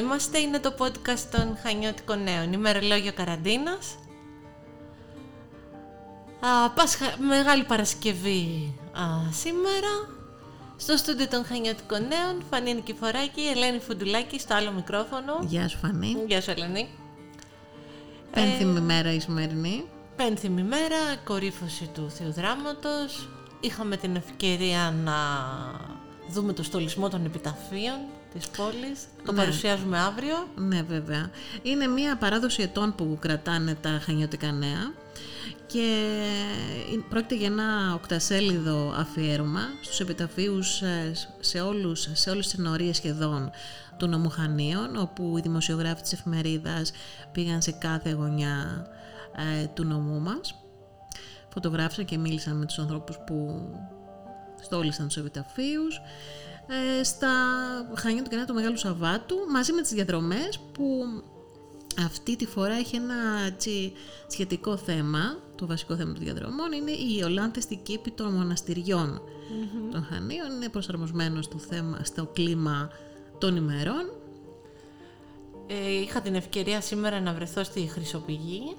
είμαστε. Είναι το podcast των Χανιώτικων Νέων. Ημερολόγιο καραντίνας. Α, Πάσχα, Μεγάλη Παρασκευή α, σήμερα. Στο στούντιο των Χανιώτικων Νέων, Φανή Νικηφοράκη, Ελένη Φουντουλάκη στο άλλο μικρόφωνο. Γεια σου Φανή. Γεια σου Ελένη. Πένθυμη μέρα η σημερινή. Πένθυμη μέρα, κορύφωση του Θεοδράματος. Είχαμε την ευκαιρία να δούμε το στολισμό των επιταφείων της πόλης. Το Ναι. παρουσιάζουμε αύριο. Ναι βέβαια. Είναι μια παράδοση ετών που κρατάνε τα χανιώτικα νέα και πρόκειται για ένα οκτασέλιδο αφιέρωμα στους επιταφείους ε, σε, όλους, σε όλες τις ενορίες σχεδόν του νομού Χανίων όπου οι δημοσιογράφοι της εφημερίδας πήγαν σε κάθε γωνιά ε, του νομού μας φωτογράφησαν και μίλησαν με τους ανθρώπους που στόλισαν τους επιταφείους ε, στα Χανιά του Κανένα του Μεγάλου Σαββάτου μαζί με τις διαδρομές που αυτή τη φορά έχει ένα έτσι, σχετικό θέμα το βασικό θέμα των διαδρομών είναι η Ολάνθεστη κήπη των μοναστηριων των Χανίων είναι προσαρμοσμένος στο, θέμα, στο κλίμα των ημερών Ε, είχα την ευκαιρία σήμερα να βρεθώ στη Χρυσοπηγή.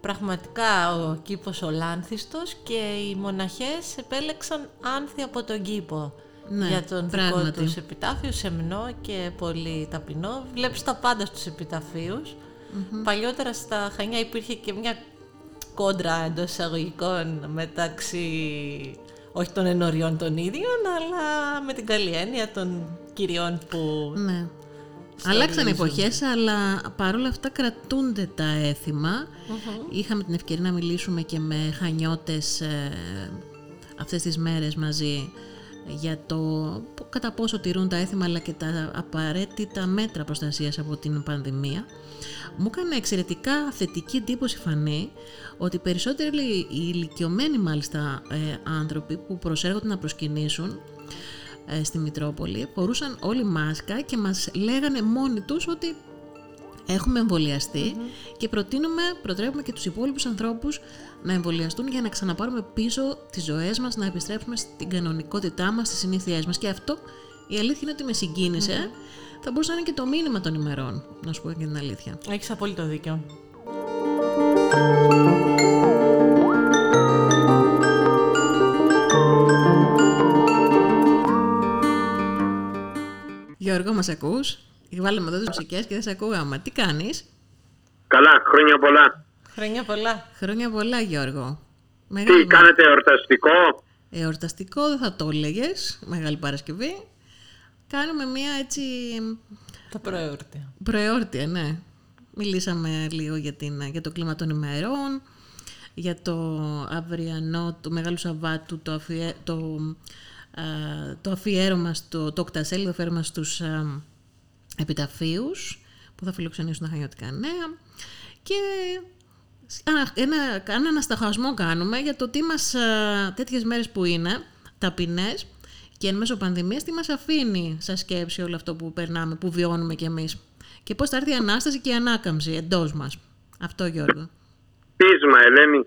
Πραγματικά ο κήπος ολάνθιστος και οι μοναχές επέλεξαν άνθη από τον κήπο. Ναι, για τον δικό πράγματι. τους επιτάφιο, σεμνό και πολύ ταπεινό. Βλέπεις τα πάντα στους επιταφειους Παλιότερα στα Χανιά υπήρχε και μια κόντρα εντός εισαγωγικών μεταξύ όχι των ενωριών των ίδιων, αλλά με την καλή έννοια των κυριών που Ναι. Αλλάξαν εποχές, αλλά παρόλα αυτά κρατούνται τα έθιμα. Είχαμε την ευκαιρία να μιλήσουμε και με χανιώτες ε, αυτές τις μέρες μαζί για το πο- κατά πόσο τηρούν τα έθιμα αλλά και τα απαραίτητα μέτρα προστασίας από την πανδημία. Μου έκανε εξαιρετικά θετική εντύπωση φανή ότι περισσότεροι οι ηλικιωμένοι μάλιστα ε, άνθρωποι που προσέρχονται να προσκυνήσουν ε, στη Μητρόπολη φορούσαν όλοι μάσκα και μας λέγανε μόνοι τους ότι έχουμε εμβολιαστεί και προτείνουμε, προτρέπουμε και τους υπόλοιπους ανθρώπους να εμβολιαστούν για να ξαναπάρουμε πίσω τις ζωές μας, να επιστρέψουμε στην κανονικότητά μας, στις συνήθειές μας. Και αυτό η αλήθεια είναι ότι με συγκίνησε. Θα μπορούσε να είναι και το μήνυμα των ημερών, να σου πω και την αλήθεια. Έχεις απόλυτο δίκιο. Γιώργο, μας ακούς; Βάλαμε εδώ τις μουσικές και δεν σε ακούγαμε. Τι κάνεις; Καλά, χρόνια πολλά. Χρόνια πολλά. Χρόνια πολλά, Γιώργο. Τι, Μεγάλη κάνετε εορταστικό; Εορταστικό δεν θα το έλεγες, Μεγάλη Παρασκευή. Κάνουμε μία έτσι Τα προεόρτια. προεόρτια, ναι. Μιλήσαμε λίγο για, την, για το κλίμα των ημερών, για το αυριανό του Μεγάλου Σαββάτου, το, αφιέ, το, α, το αφιέρωμα, στο, το οκτασέλιδο αφιέρωμα στους α, επιταφείους που θα φιλοξενήσουν τα Χανιώτικα Νέα και ένα, ένα, ένα ανασταχασμό κάνουμε για το τι μας α, τέτοιες μέρες που είναι ταπεινές και εν μέσω πανδημίας τι μας αφήνει σαν σκέψη όλο αυτό που περνάμε, που βιώνουμε κι εμείς και πώς θα έρθει η Ανάσταση και η Ανάκαμψη εντός μας. Αυτό Γιώργο. Πείσμα, Ελένη.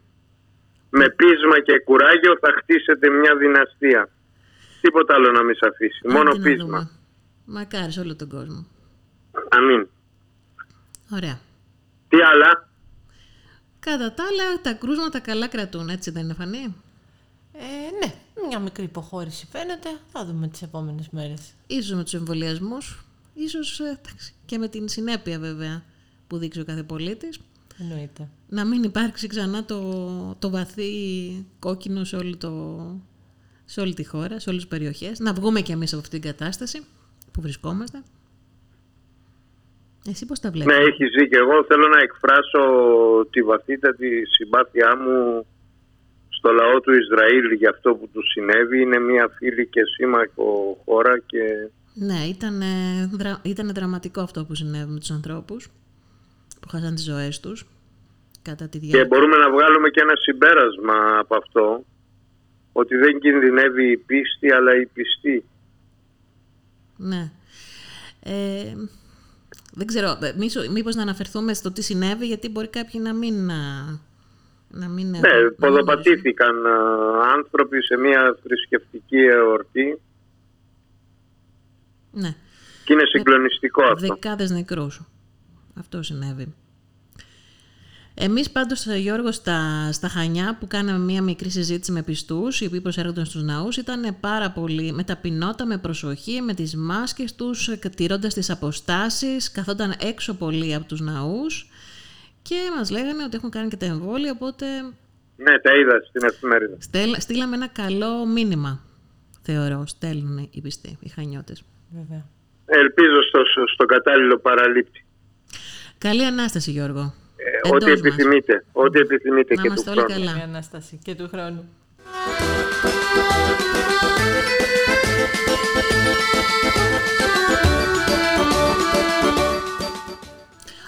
Με πείσμα και κουράγιο θα χτίσετε μια δυναστεία. Τίποτα άλλο να μην σε αφήσει. Μόνο Άντε να πείσμα. δούμε. Μακάρι σε όλο τον κόσμο. Αμήν. Ωραία. Τι άλλα; Κατά τα άλλα, τα κρούσματα καλά κρατούν, έτσι δεν είναι φανή; Ε, ναι, μια μικρή υποχώρηση φαίνεται. Θα δούμε τις επόμενες μέρες. Ίσως με τους εμβολιασμούς, ίσως ε, εντάξει, και με την συνέπεια βέβαια που δείξει ο κάθε πολίτης. Εννοείται. Να μην υπάρξει ξανά το, το βαθύ κόκκινο σε, όλη το, σε όλη τη χώρα, σε όλες τις περιοχές. Να βγούμε κι εμείς από αυτήν την κατάσταση που βρισκόμαστε. Εσύ πώς τα βλέπεις; Ναι, έχει δίκιο. Εγώ θέλω να εκφράσω τη βαθύτατη συμπάθειά μου στο λαό του Ισραήλ για αυτό που του συνέβη. Είναι μια φίλη και σύμμαχο χώρα και Ναι, ήταν, δρα, ήτανε δραματικό αυτό που συνέβη με τους ανθρώπους που χάσαν τις ζωές τους κατά τη Και διάρκεια. μπορούμε να βγάλουμε και ένα συμπέρασμα από αυτό, ότι δεν κινδυνεύει η πίστη αλλά η πιστή. Ναι. Ε, δεν ξέρω, ε, μίσο- μήπως να αναφερθούμε στο τι συνέβη, γιατί μπορεί κάποιοι να μην... Να, να μην Ναι, να μην ποδοπατήθηκαν α, άνθρωποι σε μια θρησκευτική εορτή. Ναι. Και είναι συγκλονιστικό αυτό. Δεκάδες νεκρούς. Αυτό συνέβη. Εμείς πάντως, Γιώργος, στα, στα Χανιά που κάναμε μία μικρή συζήτηση με πιστούς, οι οποίοι προσέρχονταν στους ναούς, ήταν πάρα πολύ με ταπεινότητα, με προσοχή, με τις μάσκες τους, τηρώντας τις αποστάσεις, καθόταν έξω πολύ από τους ναούς και μας λέγανε ότι έχουν κάνει και τα εμβόλια, οπότε... Ναι, τα είδα στην εφημερίδα. Στέλ, στείλαμε ένα καλό μήνυμα, θεωρώ, στέλνουν οι πιστοί, οι Χανιώτες. Βέβαια. Ελπίζω στο, στο κατάλληλο παραλήπτη. Καλή Ανάσταση, Γιώργο. Ε, ό,τι επιθυμείτε, ό,τι επιθυμείτε Να και του είμαστε όλοι χρόνου. καλά. Καλή Ανάσταση και του χρόνου.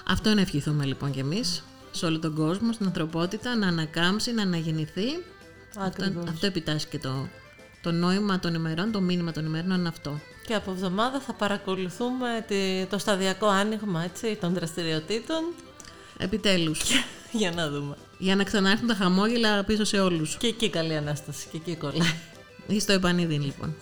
Αυτό να ευχηθούμε λοιπόν κι εμείς σε όλο τον κόσμο, στην ανθρωπότητα, να ανακάμψει, να αναγεννηθεί. Αυτό, Ακριβώς. αυτό επιτάσσει και το, το νόημα των ημερών, το μήνυμα των ημερών είναι αυτό. Και από εβδομάδα θα παρακολουθούμε τη- το σταδιακό άνοιγμα έτσι, των δραστηριοτήτων Επιτέλους. για να δούμε. για να ξανάρθουν τα χαμόγελα πίσω σε όλους. Και εκεί καλή Ανάσταση και εκεί κολλάει. Ή στο επανειδήν λοιπόν.